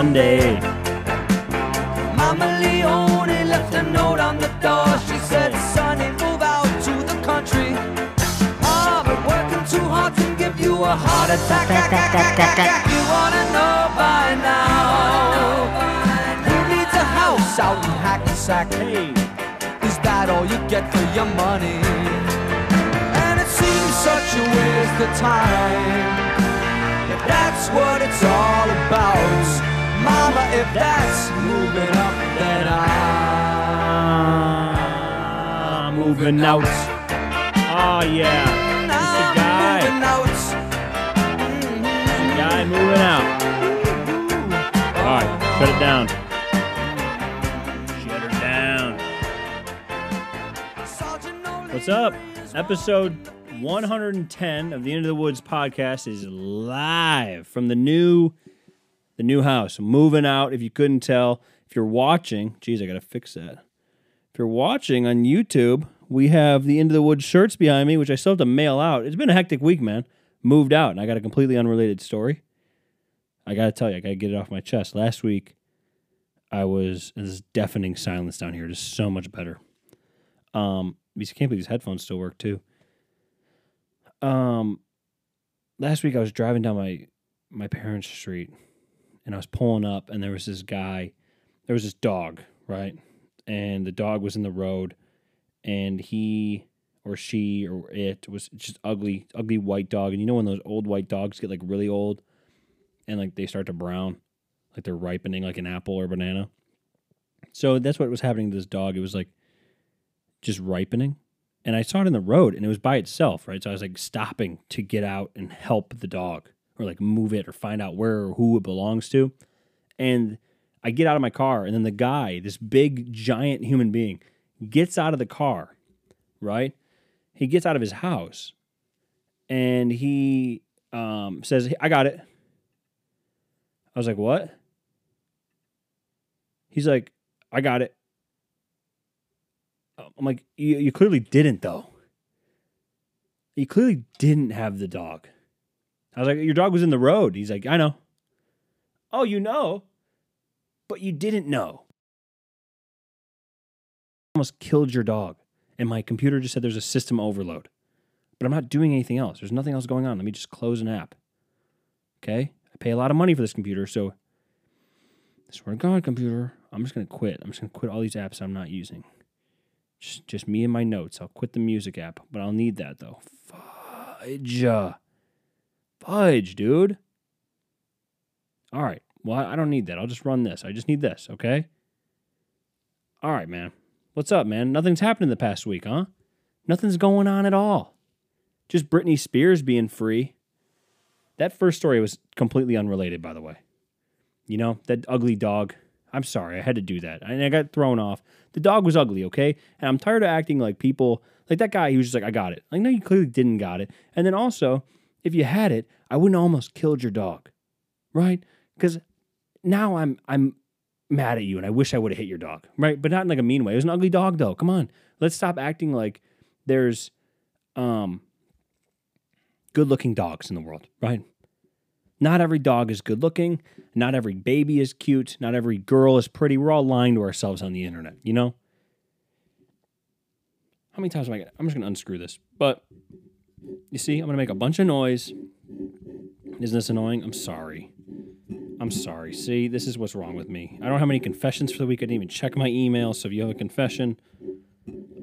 Sunday. Mama Leone left a note on the door. She said, Sonny, move out to the country. I've been working too hard to give you a heart attack. You wanna know by now? Who needs a house out in Hackensack? Hey, is that all you get for your money? And it seems such a waste of time. If that's what it's all about, Mama, if that's moving up, then I'm moving out. Oh yeah, mm-hmm. I'm the guy. moving out. guy mm-hmm. moving out. Mm-hmm. All right, shut it down. Shut her down. What's up? Episode 110 of the Into the Woods podcast is live from the new the new house. Moving out if you couldn't tell. If you're watching, geez, I got to fix that. If you're watching on YouTube, we have the Into the Woods shirts behind me, which I still have to mail out. It's been a hectic week, man. Moved out, and I got a completely unrelated story. I got to tell you, I got to get it off my chest. Last week, I was this deafening silence down here, just so much better. Um, I can't believe these headphones still work too. Um, last week I was driving down my my parents' street, and I was pulling up, and there was this guy, there was this dog, right, and the dog was in the road, and he or she or it was just ugly, ugly white dog, and you know when those old white dogs get like really old, and like they start to brown, like they're ripening like an apple or banana. So that's what was happening to this dog. It was like just ripening. And I saw it in the road and it was by itself, right? So I was like stopping to get out and help the dog or like move it or find out where or who it belongs to. And I get out of my car and then the guy, this big giant human being, gets out of the car, right? He gets out of his house and he um, says, I got it. I was like, what? He's like, I got it. I'm like, you, you clearly didn't, though. You clearly didn't have the dog. I was like, your dog was in the road. He's like, I know. Oh, you know, but you didn't know. Almost killed your dog. And my computer just said there's a system overload. But I'm not doing anything else. There's nothing else going on. Let me just close an app. Okay? I pay a lot of money for this computer, so I swear to God, computer, I'm just gonna quit. I'm just gonna quit all these apps I'm not using. Just, just me and my notes. I'll quit the music app, but I'll need that though. Fudge, fudge, dude. All right. Well, I don't need that. I'll just run this. I just need this. Okay. All right, man. What's up, man? Nothing's happened in the past week, huh? Nothing's going on at all. Just Britney Spears being free. That first story was completely unrelated, by the way. You know, that ugly dog. I'm sorry, I had to do that. And I got thrown off. The dog was ugly, okay? And I'm tired of acting like people, like that guy, he was just like, I got it. Like, no, you clearly didn't got it. And then also, if you had it, I wouldn't almost killed your dog. Right? Because now I'm I'm mad at you and I wish I would have hit your dog. Right? But not in like a mean way. It was an ugly dog though. Come on. Let's stop acting like there's um good looking dogs in the world, right? Not every dog is good looking. Not every baby is cute. Not every girl is pretty. We're all lying to ourselves on the internet, you know? How many times am I gonna, I'm just to unscrew this. But you see, I'm going to make a bunch of noise. Isn't this annoying? I'm sorry. I'm sorry. See, this is what's wrong with me. I don't have any confessions for the week. I didn't even check my email. So if you have a confession,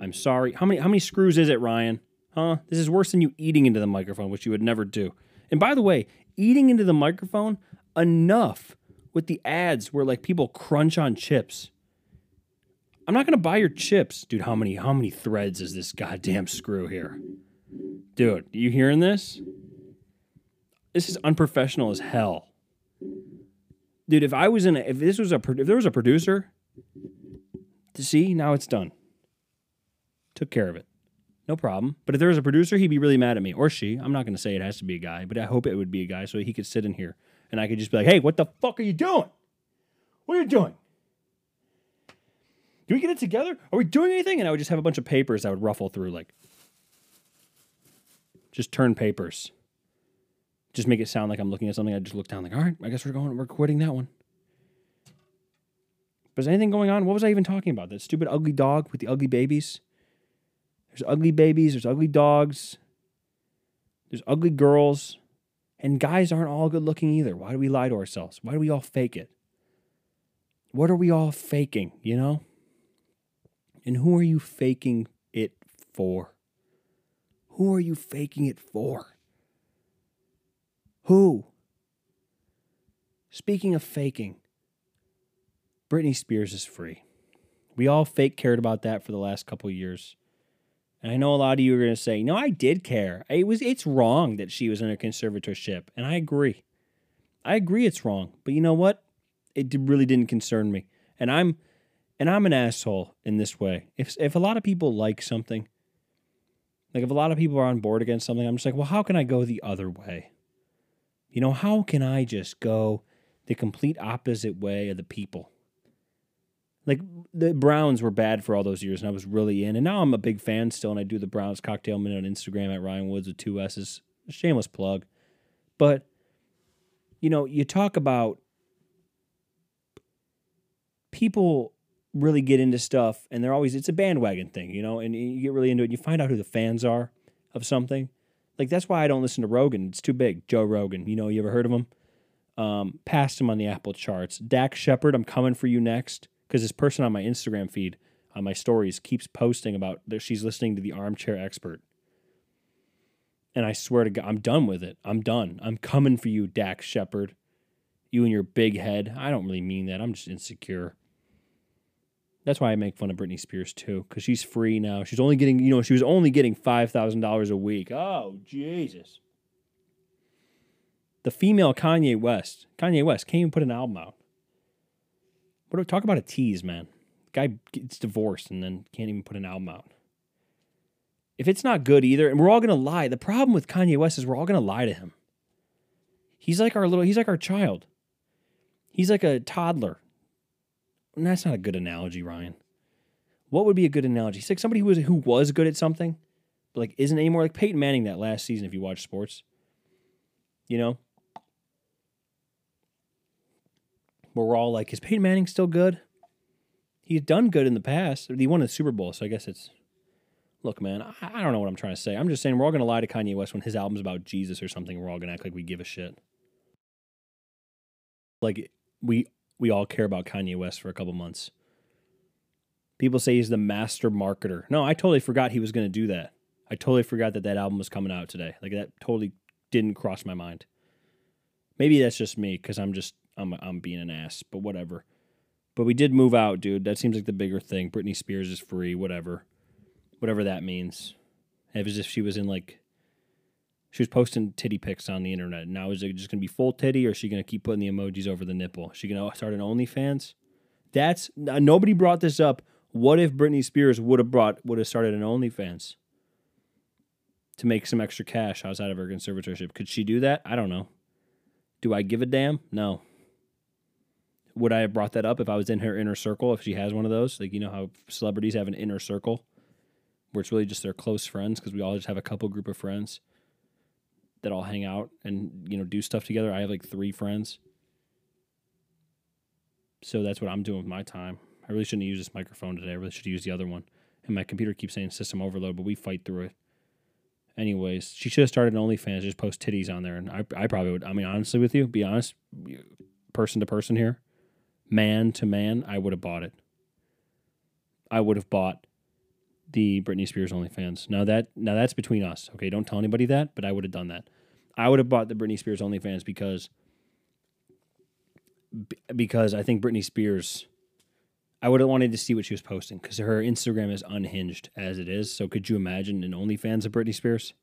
I'm sorry. How many how many screws is it, Ryan? Huh? This is worse than you eating into the microphone, which you would never do. And by the way, eating into the microphone enough with the ads where like people crunch on chips. I'm not gonna buy your chips, dude. How many how many threads is this goddamn screw here, dude? You hearing this? This is unprofessional as hell, dude. If I was in, a, if this was a, if there was a producer, to see now it's done. Took care of it. No problem. But if there was a producer, he'd be really mad at me. Or she. I'm not going to say it has to be a guy, but I hope it would be a guy so he could sit in here and I could just be like, hey, what the fuck are you doing? What are you doing? Do we get it together? Are we doing anything? And I would just have a bunch of papers I would ruffle through, like, just turn papers. Just make it sound like I'm looking at something. I just look down, like, all right, I guess we're going, we're quitting that one. But is anything going on? What was I even talking about? That stupid ugly dog with the ugly babies? There's ugly babies, there's ugly dogs, there's ugly girls, and guys aren't all good looking either. Why do we lie to ourselves? Why do we all fake it? What are we all faking, you know? And who are you faking it for? Who are you faking it for? Who? Speaking of faking, Britney Spears is free. We all fake cared about that for the last couple years. And I know a lot of you are going to say, "No, I did care. It was it's wrong that she was in a conservatorship." And I agree. I agree it's wrong. But you know what? It really didn't concern me. And I'm and I'm an asshole in this way. If if a lot of people like something, like if a lot of people are on board against something, I'm just like, "Well, how can I go the other way?" You know, how can I just go the complete opposite way of the people? Like the Browns were bad for all those years, and I was really in. And now I'm a big fan still, and I do the Browns cocktail minute on Instagram at Ryan Woods with two S's. Shameless plug, but you know, you talk about people really get into stuff, and they're always it's a bandwagon thing, you know, and you get really into it. and You find out who the fans are of something. Like that's why I don't listen to Rogan. It's too big. Joe Rogan. You know, you ever heard of him? Um, passed him on the Apple charts. Dax Shepard, I'm coming for you next because this person on my Instagram feed, on my stories, keeps posting about that she's listening to the Armchair Expert. And I swear to God, I'm done with it. I'm done. I'm coming for you, Dax Shepard. You and your big head. I don't really mean that. I'm just insecure. That's why I make fun of Britney Spears too, because she's free now. She's only getting, you know, she was only getting five thousand dollars a week. Oh Jesus! The female Kanye West, Kanye West can't even put an album out. What do talk about a tease, man? Guy gets divorced and then can't even put an album out. If it's not good either, and we're all gonna lie. The problem with Kanye West is we're all gonna lie to him. He's like our little. He's like our child. He's like a toddler. That's not a good analogy, Ryan. What would be a good analogy? He's like somebody who was who was good at something, but like isn't anymore. Like Peyton Manning that last season, if you watch sports. You know? We're all like, is Peyton Manning still good? He's done good in the past. He won the Super Bowl, so I guess it's look, man, I, I don't know what I'm trying to say. I'm just saying we're all gonna lie to Kanye West when his album's about Jesus or something. We're all gonna act like we give a shit. Like we we all care about Kanye West for a couple months. People say he's the master marketer. No, I totally forgot he was going to do that. I totally forgot that that album was coming out today. Like that totally didn't cross my mind. Maybe that's just me because I'm just I'm I'm being an ass, but whatever. But we did move out, dude. That seems like the bigger thing. Britney Spears is free, whatever, whatever that means. As if she was in like she was posting titty pics on the internet. Now is it just gonna be full titty, or is she gonna keep putting the emojis over the nipple? Is she gonna start an OnlyFans? That's nobody brought this up. What if Britney Spears would have brought would have started an OnlyFans to make some extra cash outside of her conservatorship? Could she do that? I don't know. Do I give a damn? No. Would I have brought that up if I was in her inner circle? If she has one of those, like you know how celebrities have an inner circle, where it's really just their close friends because we all just have a couple group of friends that all hang out and you know do stuff together. I have like three friends, so that's what I'm doing with my time. I really shouldn't use this microphone today. I really should use the other one. And my computer keeps saying system overload, but we fight through it. Anyways, she should have started an OnlyFans, just post titties on there, and I, I probably would. I mean, honestly, with you, be honest, person to person here, man to man, I would have bought it. I would have bought the Britney Spears OnlyFans. Now that now that's between us. Okay, don't tell anybody that, but I would have done that. I would have bought the Britney Spears OnlyFans because because I think Britney Spears I would have wanted to see what she was posting because her Instagram is unhinged as it is. So could you imagine an OnlyFans of Britney Spears?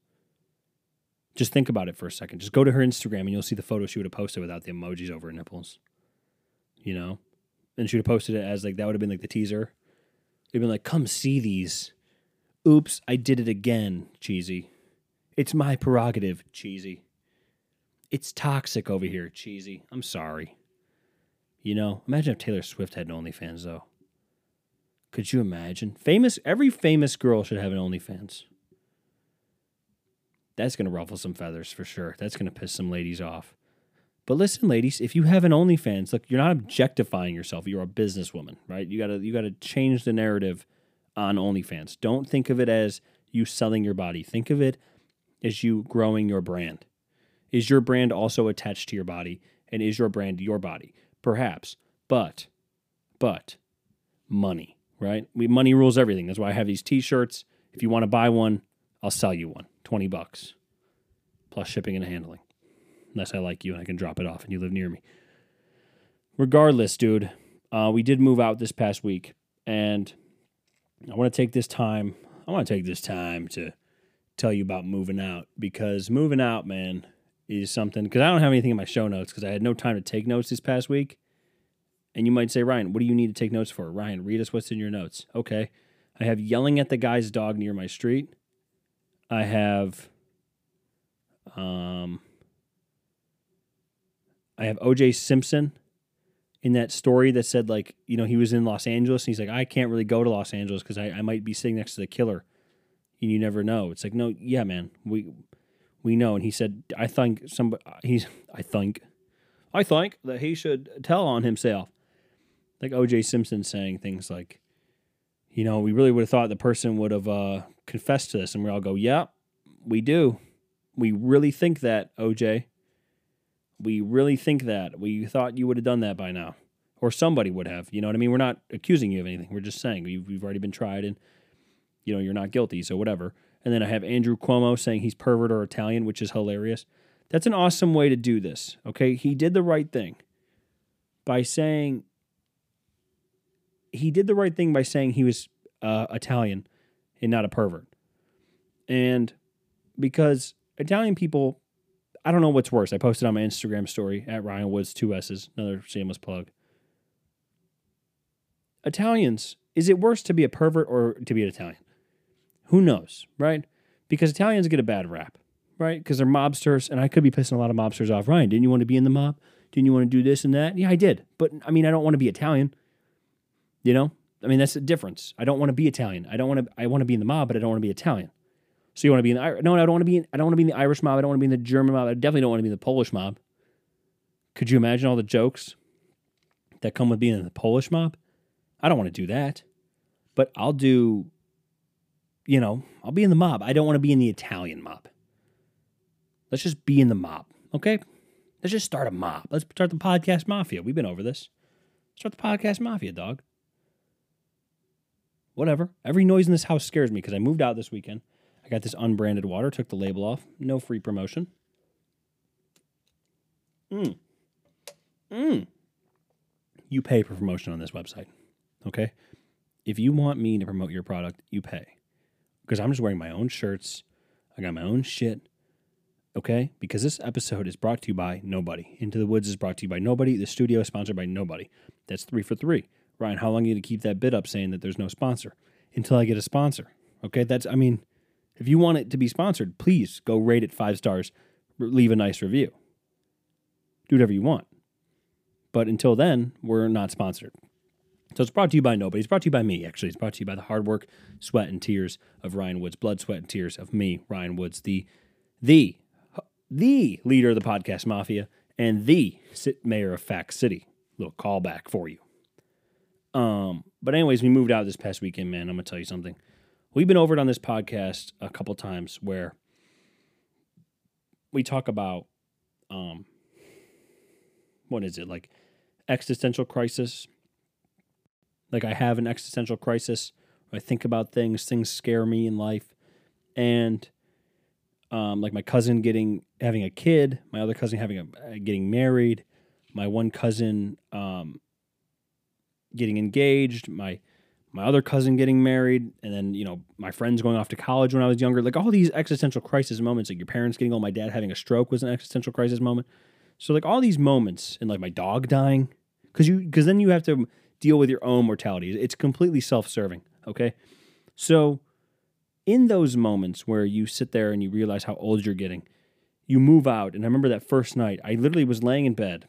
Just think about it for a second. Just go to her Instagram and you'll see the photo she would have posted without the emojis over her nipples. You know? And she would have posted it as like that would have been like the teaser. It'd been like, come see these. Oops, I did it again, cheesy. It's my prerogative, cheesy. It's toxic over here, cheesy. I'm sorry. You know, imagine if Taylor Swift had an OnlyFans, though. Could you imagine? Famous, every famous girl should have an OnlyFans. That's going to ruffle some feathers for sure. That's going to piss some ladies off. But listen, ladies, if you have an OnlyFans, look, you're not objectifying yourself. You're a businesswoman, right? You gotta you gotta change the narrative on OnlyFans. Don't think of it as you selling your body. Think of it as you growing your brand. Is your brand also attached to your body? And is your brand your body? Perhaps. But, but, money, right? We money rules everything. That's why I have these t-shirts. If you want to buy one, I'll sell you one. 20 bucks. Plus shipping and handling. Unless I like you and I can drop it off and you live near me. Regardless, dude, uh, we did move out this past week. And I want to take this time. I want to take this time to tell you about moving out because moving out, man, is something. Because I don't have anything in my show notes because I had no time to take notes this past week. And you might say, Ryan, what do you need to take notes for? Ryan, read us what's in your notes. Okay. I have yelling at the guy's dog near my street. I have um I have OJ Simpson in that story that said like, you know, he was in Los Angeles and he's like, I can't really go to Los Angeles because I, I might be sitting next to the killer. And you never know. It's like, no, yeah, man. We we know. And he said, I think some he's I think I think that he should tell on himself. Like OJ Simpson saying things like, you know, we really would have thought the person would have uh, confessed to this, and we all go, yeah, we do. We really think that, OJ. We really think that. We thought you would have done that by now, or somebody would have. You know what I mean? We're not accusing you of anything. We're just saying you've, you've already been tried, and you know you're not guilty, so whatever. And then I have Andrew Cuomo saying he's pervert or Italian, which is hilarious. That's an awesome way to do this. Okay, he did the right thing by saying he did the right thing by saying he was uh, Italian and not a pervert. And because Italian people, I don't know what's worse. I posted on my Instagram story at Ryan Woods, two S's, another shameless plug. Italians, is it worse to be a pervert or to be an Italian? Who knows, right? Because Italians get a bad rap, right? Because they're mobsters, and I could be pissing a lot of mobsters off. Ryan, didn't you want to be in the mob? Didn't you want to do this and that? Yeah, I did. But I mean, I don't want to be Italian. You know, I mean that's the difference. I don't want to be Italian. I don't want to. I want to be in the mob, but I don't want to be Italian. So you want to be in the no? I don't want to be. In, I don't want to be in the Irish mob. I don't want to be in the German mob. I definitely don't want to be in the Polish mob. Could you imagine all the jokes that come with being in the Polish mob? I don't want to do that, but I'll do. You know, I'll be in the mob. I don't want to be in the Italian mob. Let's just be in the mob, okay? Let's just start a mob. Let's start the podcast mafia. We've been over this. Start the podcast mafia, dog whatever. Every noise in this house scares me because I moved out this weekend. I got this unbranded water, took the label off. No free promotion. Mm. Mm. You pay for promotion on this website. Okay? If you want me to promote your product, you pay. Because I'm just wearing my own shirts. I got my own shit. Okay? Because this episode is brought to you by nobody. Into the Woods is brought to you by nobody. The studio is sponsored by nobody. That's three for three. Ryan, how long are you to keep that bid up saying that there's no sponsor? Until I get a sponsor. Okay, that's, I mean, if you want it to be sponsored, please go rate it five stars, leave a nice review. Do whatever you want. But until then, we're not sponsored. So it's brought to you by nobody. It's brought to you by me, actually. It's brought to you by the hard work, sweat, and tears of Ryan Woods. Blood, sweat, and tears of me, Ryan Woods, the, the, the leader of the podcast mafia and the mayor of Fact City. Little callback for you. Um, but anyways, we moved out this past weekend, man. I'm gonna tell you something. We've been over it on this podcast a couple times where we talk about um what is it like existential crisis. Like i have an existential crisis. I think about things. Things scare me in life. And um, like my cousin getting having a kid my other cousin having a getting married my one cousin um, getting engaged, my my other cousin getting married, and then you know my friends going off to college when I was younger. Like all these existential crisis moments, like your parents getting old, my dad having a stroke was an existential crisis moment. So like all these moments, and like my dog dying, because you because then you have to deal with your own mortality. It's completely self serving. Okay, so in those moments where you sit there and you realize how old you're getting, you move out. And I remember that first night, I literally was laying in bed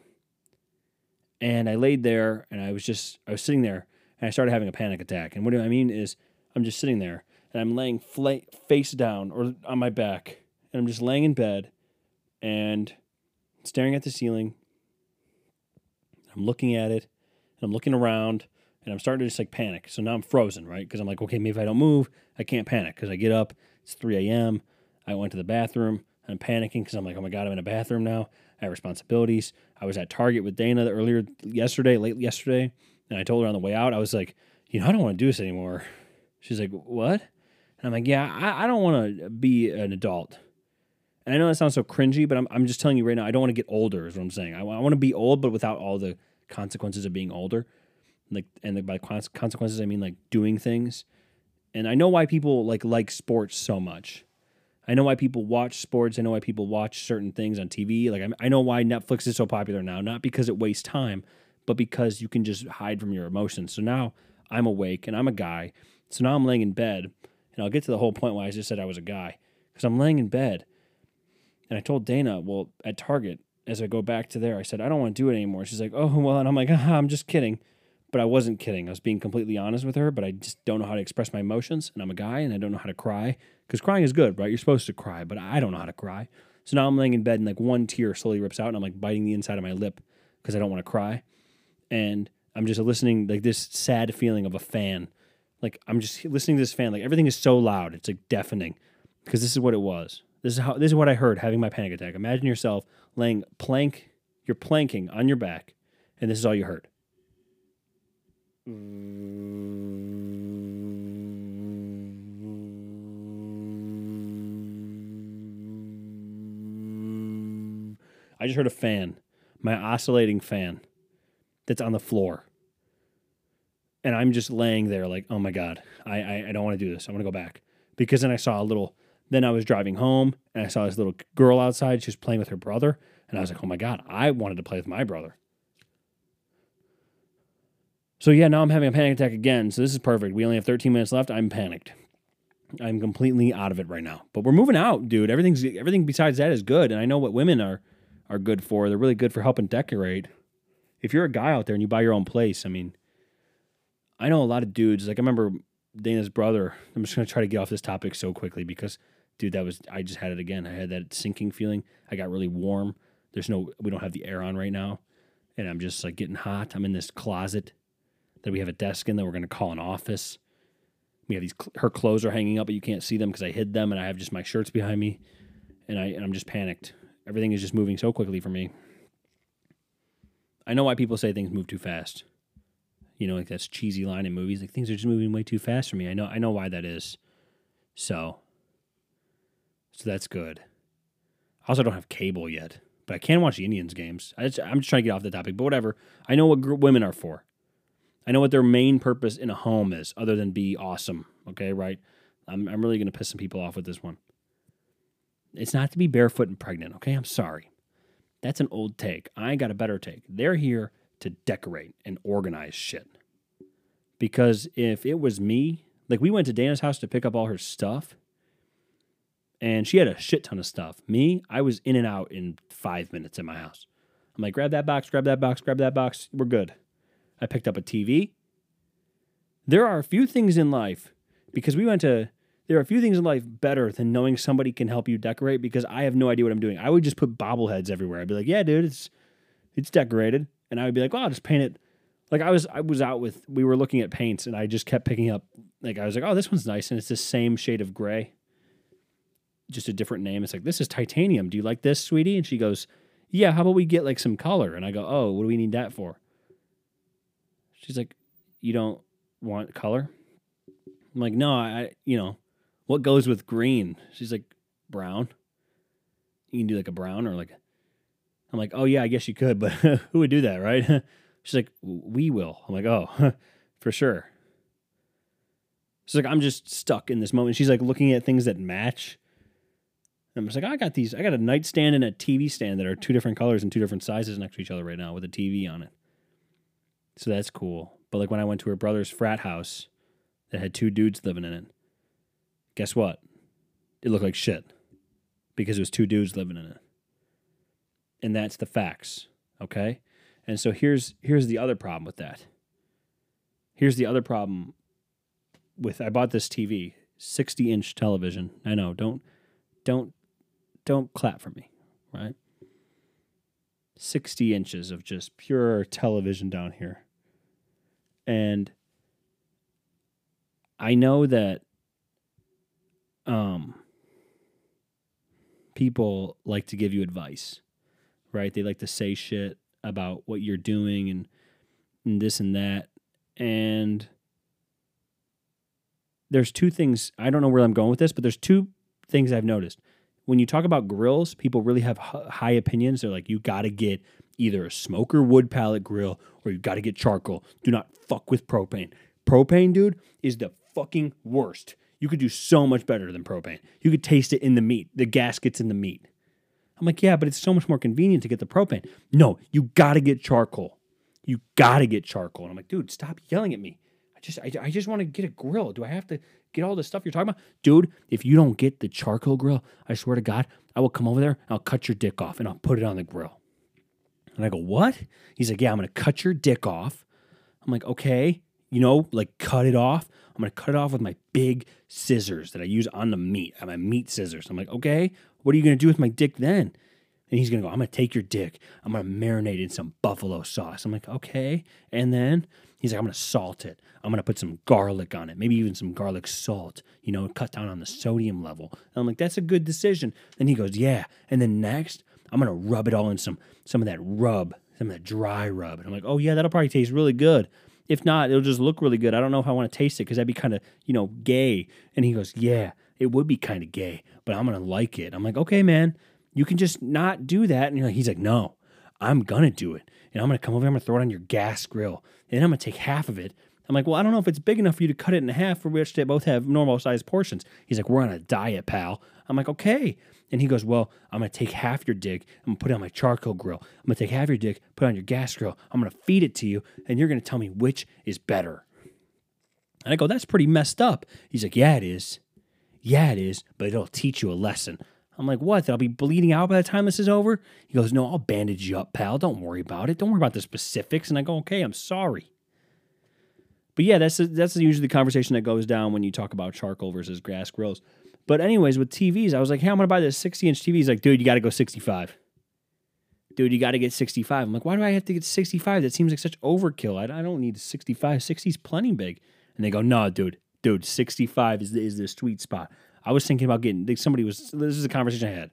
and I laid there and I was just, I was sitting there and I started having a panic attack. And what do I mean is I'm just sitting there and I'm laying fla- face down or on my back and I'm just laying in bed and staring at the ceiling, I'm looking at it, and I'm looking around, and I'm starting to just like panic. So now I'm frozen, right? Because I'm like, okay, maybe if I don't move, I can't panic. Because I get up, it's 3 a.m. I went to the bathroom. I'm panicking because I'm like, oh my god, I'm in a bathroom now. I have responsibilities. I was at Target with Dana earlier yesterday, late yesterday, and I told her on the way out, I was like, you know, I don't want to do this anymore. She's like, what? And I'm like, yeah, I, I don't want to be an adult. And I know that sounds so cringy, but I'm, I'm just telling you right now, I don't want to get older, is what I'm saying. I, I want to be old, but without all the consequences of being older. Like, and by consequences, I mean like doing things. And I know why people like like sports so much. I know why people watch sports. I know why people watch certain things on TV. Like I, I know why Netflix is so popular now, not because it wastes time, but because you can just hide from your emotions. So now I'm awake and I'm a guy. So now I'm laying in bed, and I'll get to the whole point why I just said I was a guy because I'm laying in bed, and I told Dana, well, at Target, as I go back to there, I said I don't want to do it anymore. She's like, oh well, and I'm like, ah, I'm just kidding. But I wasn't kidding. I was being completely honest with her, but I just don't know how to express my emotions. And I'm a guy and I don't know how to cry because crying is good, right? You're supposed to cry, but I don't know how to cry. So now I'm laying in bed and like one tear slowly rips out and I'm like biting the inside of my lip because I don't want to cry. And I'm just listening, like this sad feeling of a fan. Like I'm just listening to this fan. Like everything is so loud. It's like deafening because this is what it was. This is how this is what I heard having my panic attack. Imagine yourself laying plank, you're planking on your back, and this is all you heard. I just heard a fan, my oscillating fan that's on the floor. And I'm just laying there like, oh my God, I, I, I don't want to do this. I want to go back. Because then I saw a little, then I was driving home and I saw this little girl outside. She was playing with her brother. And I was like, oh my God, I wanted to play with my brother. So yeah, now I'm having a panic attack again. So this is perfect. We only have 13 minutes left. I'm panicked. I'm completely out of it right now. But we're moving out, dude. Everything's everything besides that is good, and I know what women are are good for. They're really good for helping decorate. If you're a guy out there and you buy your own place, I mean, I know a lot of dudes. Like I remember Dana's brother. I'm just gonna try to get off this topic so quickly because, dude, that was I just had it again. I had that sinking feeling. I got really warm. There's no, we don't have the air on right now, and I'm just like getting hot. I'm in this closet that we have a desk in that we're to call an office. We have these her clothes are hanging up, but you can't see them because I hid them, and I have just my shirts behind me, and I and I'm just panicked. Everything is just moving so quickly for me. I know why people say things move too fast. You know, like that's cheesy line in movies. Like things are just moving way too fast for me. I know I know why that is. So so that's good. I also don't have cable yet, but I can watch the Indians games. I am just trying to get off the topic, but whatever. I know what gr- women are for. I know what their main purpose in a home is, other than be awesome. Okay, right? I'm, I'm really going to piss some people off with this one. It's not to be barefoot and pregnant. Okay, I'm sorry. That's an old take. I got a better take. They're here to decorate and organize shit. Because if it was me, like we went to Dana's house to pick up all her stuff, and she had a shit ton of stuff. Me, I was in and out in five minutes at my house. I'm like, grab that box, grab that box, grab that box. We're good. I picked up a TV. There are a few things in life because we went to there are a few things in life better than knowing somebody can help you decorate because I have no idea what I'm doing. I would just put bobbleheads everywhere. I'd be like, "Yeah, dude, it's it's decorated." And I would be like, "Well, I'll just paint it." Like I was I was out with we were looking at paints and I just kept picking up like I was like, "Oh, this one's nice." And it's the same shade of gray. Just a different name. It's like, "This is titanium. Do you like this, sweetie?" And she goes, "Yeah, how about we get like some color?" And I go, "Oh, what do we need that for?" She's like, You don't want color? I'm like, No, I, you know, what goes with green? She's like, Brown. You can do like a brown or like, I'm like, Oh, yeah, I guess you could, but who would do that, right? She's like, We will. I'm like, Oh, for sure. She's like, I'm just stuck in this moment. She's like looking at things that match. I'm just like, I got these. I got a nightstand and a TV stand that are two different colors and two different sizes next to each other right now with a TV on it. So that's cool. But like when I went to her brother's frat house that had two dudes living in it, guess what? It looked like shit because it was two dudes living in it. And that's the facts, okay? And so here's here's the other problem with that. Here's the other problem with I bought this TV, 60 inch television. I know, don't don't don't clap for me, right? 60 inches of just pure television down here. And I know that um people like to give you advice, right? They like to say shit about what you're doing and, and this and that. And there's two things, I don't know where I'm going with this, but there's two things I've noticed. When you talk about grills, people really have high opinions. They're like, you got to get either a smoker wood pellet grill or you got to get charcoal. Do not fuck with propane. Propane, dude, is the fucking worst. You could do so much better than propane. You could taste it in the meat. The gas gets in the meat. I'm like, yeah, but it's so much more convenient to get the propane. No, you got to get charcoal. You got to get charcoal. And I'm like, dude, stop yelling at me. I just, I, I just want to get a grill. Do I have to get all the stuff you're talking about? Dude, if you don't get the charcoal grill, I swear to God, I will come over there I'll cut your dick off and I'll put it on the grill. And I go, what? He's like, yeah, I'm to cut your dick off. I'm like, okay, you know, like cut it off. I'm going to cut it off with my big scissors that I use on the meat. I my meat scissors. I'm like, okay, what are you going to do with my dick then? And he's going to go, I'm going to take your dick. I'm going to marinate it in some buffalo sauce. I'm like, okay. And then he's like, I'm going to salt it. I'm going to put some garlic on it, maybe even some garlic salt, you know, cut down on the sodium level. And I'm like, that's a good decision. And he goes, yeah. And then next, I'm going to rub it all in some, some of that rub, some of that dry rub. And I'm like, oh, yeah, that'll probably taste really good. If not, it'll just look really good. I don't know if I want to taste it because that'd be kind of, you know, gay. And he goes, Yeah, it would be kind of gay, but I'm going to like it. I'm like, Okay, man, you can just not do that. And he's like, No, I'm going to do it. And I'm going to come over, I'm going to throw it on your gas grill. And I'm going to take half of it. I'm like, Well, I don't know if it's big enough for you to cut it in half for which they both have normal sized portions. He's like, We're on a diet, pal. I'm like, Okay. And he goes, Well, I'm going to take half your dick. I'm going to put it on my charcoal grill. I'm going to take half your dick, put it on your gas grill. I'm going to feed it to you, and you're going to tell me which is better. And I go, That's pretty messed up. He's like, Yeah, it is. Yeah, it is, but it'll teach you a lesson. I'm like, What? That I'll be bleeding out by the time this is over? He goes, No, I'll bandage you up, pal. Don't worry about it. Don't worry about the specifics. And I go, Okay, I'm sorry. But yeah, that's that's usually the conversation that goes down when you talk about charcoal versus grass grills. But anyways, with TVs, I was like, hey, I'm gonna buy this 60 inch TV. He's like, dude, you gotta go 65. Dude, you gotta get 65. I'm like, why do I have to get 65? That seems like such overkill. I, don't need 65. 60's plenty big. And they go, no, dude, dude, 65 is the, is the sweet spot. I was thinking about getting, somebody was, this is a conversation I had.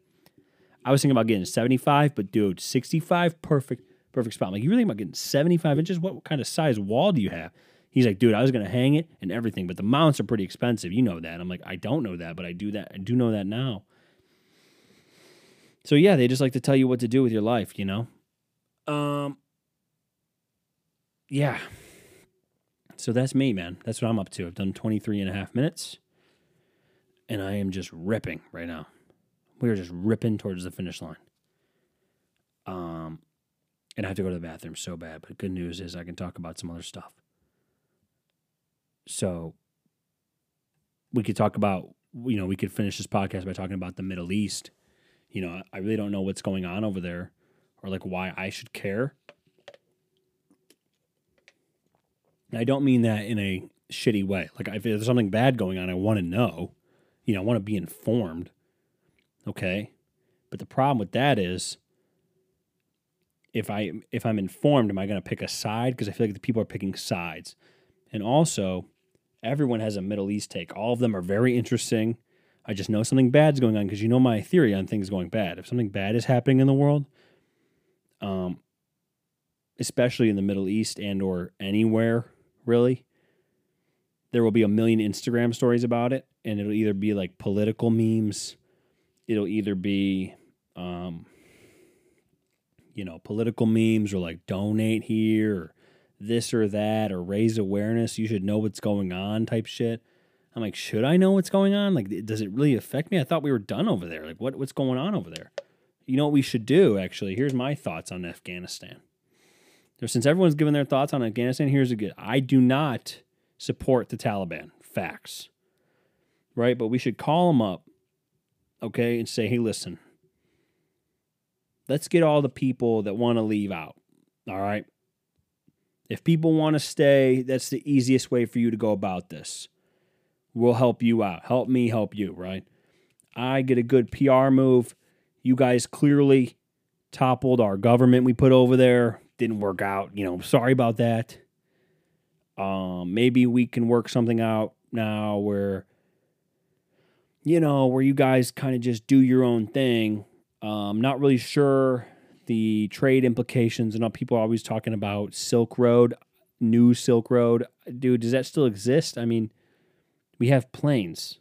I was thinking about getting 75, but dude, 65, perfect, perfect spot. I'm like, you really about getting 75 inches? What kind of size wall do you have? He's like, dude, I was gonna hang it and everything, but the mounts are pretty expensive. You know that. I'm like, I don't know that, but I do that. I do know that now. So yeah, they just like to tell you what to do with your life, you know? Um Yeah. So that's me, man. That's what I'm up to. I've done 23 and a half minutes. And I am just ripping right now. We are just ripping towards the finish line. Um and I have to go to the bathroom so bad, but good news is I can talk about some other stuff. So we could talk about, you know, we could finish this podcast by talking about the Middle East. You know, I really don't know what's going on over there or like why I should care. I don't mean that in a shitty way. Like if there's something bad going on, I want to know. You know, I want to be informed. Okay? But the problem with that is if I if I'm informed, am I going to pick a side because I feel like the people are picking sides. And also, everyone has a Middle East take. All of them are very interesting. I just know something bad's going on because you know my theory on things going bad. If something bad is happening in the world, um, especially in the Middle East and or anywhere really, there will be a million Instagram stories about it, and it'll either be like political memes, it'll either be, um, you know, political memes or like donate here or this or that or raise awareness. You should know what's going on type shit. I'm like, should I know what's going on? Like, does it really affect me? I thought we were done over there. Like, what, what's going on over there? You know what we should do, actually? Here's my thoughts on Afghanistan. Since everyone's given their thoughts on Afghanistan, here's a good I do not support the Taliban. Facts. Right? But we should call them up, okay, and say, hey, listen, let's get all the people that want to leave out. All right. If people want to stay, that's the easiest way for you to go about this. We'll help you out. Help me help you, right? I get a good PR move. You guys clearly toppled our government we put over there. Didn't work out. You know, sorry about that. Um, maybe we can work something out now where, you know, where you guys kind of just do your own thing. Um, not really sure the trade implications. and all people are always talking about Silk Road, new Silk Road. Dude, does that still exist? I mean, we have planes.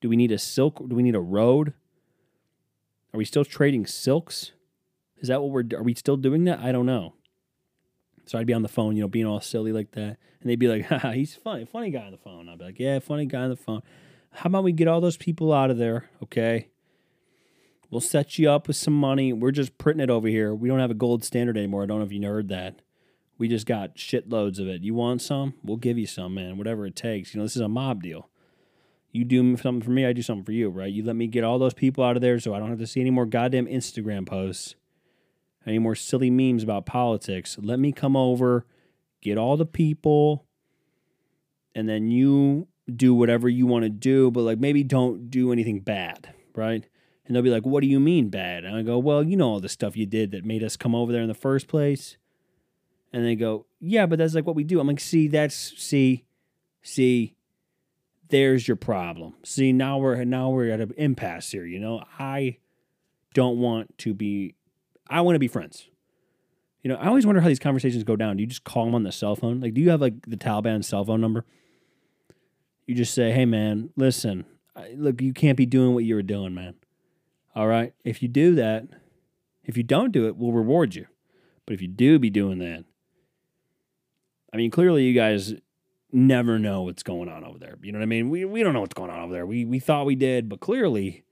Do we need a silk? Do we need a road? Are we still trading silks? Is that what we're? Are we still doing that? I don't know. So I'd be on the phone, you know, being all silly like that, and they'd be like, "Ha, he's funny, funny guy on the phone." I'd be like, "Yeah, funny guy on the phone." How about we get all those people out of there? Okay. We'll set you up with some money. We're just printing it over here. We don't have a gold standard anymore. I don't know if you heard that. We just got shitloads of it. You want some? We'll give you some, man. Whatever it takes. You know, this is a mob deal. You do something for me, I do something for you, right? You let me get all those people out of there so I don't have to see any more goddamn Instagram posts, any more silly memes about politics. Let me come over, get all the people, and then you do whatever you want to do, but like maybe don't do anything bad, right? And they'll be like, What do you mean bad? And I go, Well, you know all the stuff you did that made us come over there in the first place. And they go, Yeah, but that's like what we do. I'm like, See, that's, see, see, there's your problem. See, now we're now we're at an impasse here. You know, I don't want to be. I want to be friends. You know, I always wonder how these conversations go down. Do you just call them on the cell phone? Like, do you have like the Taliban cell phone number? You just say, "Hey, man, listen, look, you can't be doing what you were doing, man. All right, if you do that, if you don't do it, we'll reward you. But if you do be doing that, I mean, clearly you guys never know what's going on over there. You know what I mean? We we don't know what's going on over there. We we thought we did, but clearly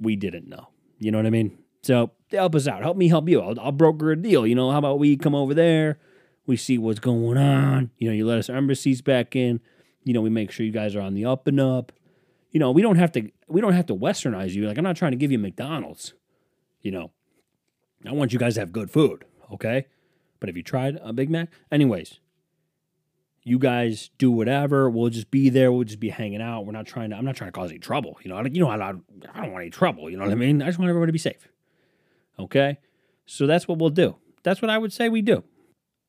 we didn't know. You know what I mean? So help us out. Help me help you. I'll, I'll broker a deal. You know, how about we come over there? We see what's going on. You know, you let us embassies back in. You know, we make sure you guys are on the up and up. You know, we don't have to we don't have to westernize you. Like I'm not trying to give you McDonald's. You know, I want you guys to have good food, okay? But have you tried a Big Mac? Anyways, you guys do whatever. We'll just be there. We'll just be hanging out. We're not trying to. I'm not trying to cause any trouble. You know. I, You know. I I don't want any trouble. You know what I mean? I just want everybody to be safe. Okay. So that's what we'll do. That's what I would say we do.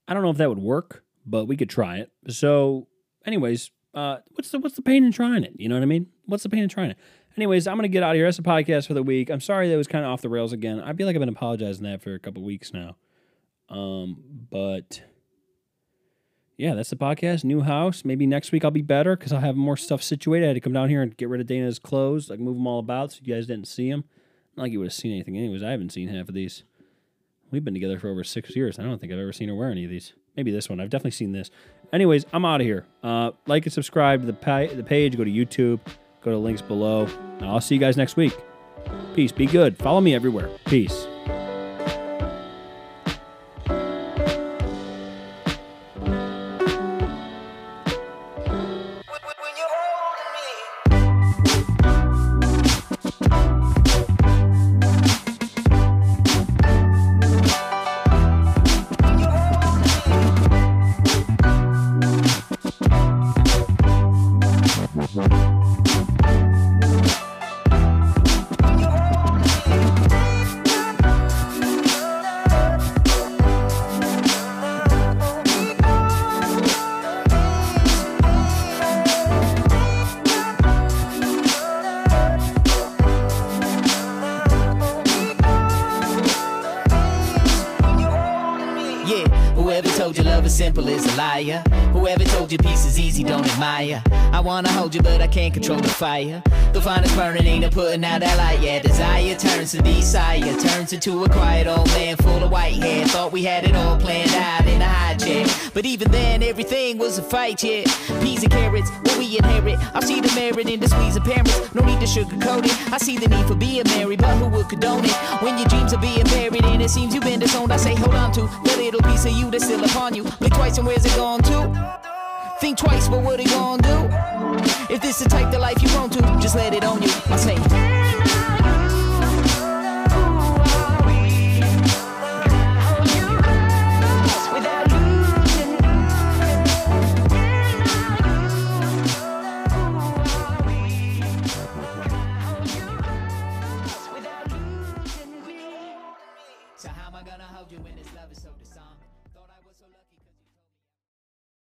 I don't know if that would work, but we could try it. So, anyways, uh, what's the what's the pain in trying it? You know what I mean? What's the pain in trying it? Anyways, I'm gonna get out of here. That's the podcast for the week. I'm sorry that was kind of off the rails again. I feel like I've been apologizing that for a couple weeks now. Um, but yeah, that's the podcast. New house. Maybe next week I'll be better because I'll have more stuff situated. I had to come down here and get rid of Dana's clothes, like move them all about so you guys didn't see them. Not like you would have seen anything, anyways. I haven't seen half of these. We've been together for over six years. I don't think I've ever seen her wear any of these. Maybe this one. I've definitely seen this. Anyways, I'm out of here. Uh, like and subscribe to the, the page. Go to YouTube. Go to links below. I'll see you guys next week. Peace. Be good. Follow me everywhere. Peace. You, but I can't control the fire. The finest burning ain't a putting out that light. Yeah, desire turns to desire, turns into a quiet old man full of white hair. Thought we had it all planned out in a chair. But even then, everything was a fight, yeah. Peas and carrots, what we inherit. I see the merit in the squeeze of parents. No need to sugarcoat it. I see the need for being married, but who would condone it? When your dreams are being buried and it seems you've been disowned, I say hold on to the little piece of you that's still upon you. Blink twice and where's it gone to? Think twice, but what it gonna do? If this is the type of life you want to, just let it on you. I say.